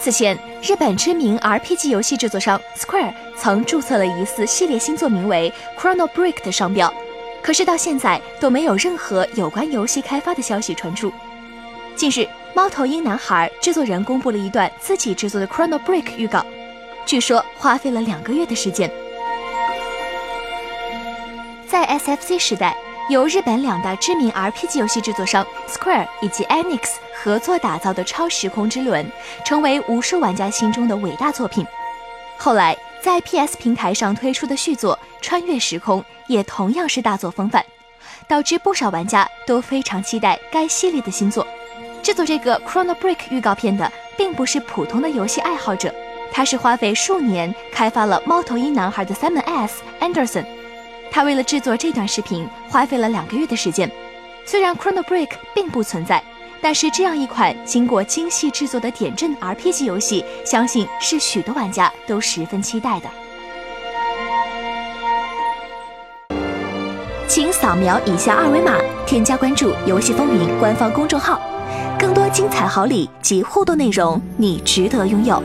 此前，日本知名 RPG 游戏制作商 Square 曾注册了疑似系列新作名为 Chrono Break 的商标，可是到现在都没有任何有关游戏开发的消息传出。近日，猫头鹰男孩制作人公布了一段自己制作的 Chrono Break 预告，据说花费了两个月的时间。在 SFC 时代。由日本两大知名 RPG 游戏制作商 Square 以及 Enix 合作打造的《超时空之轮》，成为无数玩家心中的伟大作品。后来在 PS 平台上推出的续作《穿越时空》也同样是大作风范，导致不少玩家都非常期待该系列的新作。制作这个 Chrono Break 预告片的，并不是普通的游戏爱好者，他是花费数年开发了《猫头鹰男孩》的 Simon S. Anderson。他为了制作这段视频，花费了两个月的时间。虽然 Chrono Break 并不存在，但是这样一款经过精细制作的点阵 RPG 游戏，相信是许多玩家都十分期待的。请扫描以下二维码，添加关注“游戏风云”官方公众号，更多精彩好礼及互动内容，你值得拥有。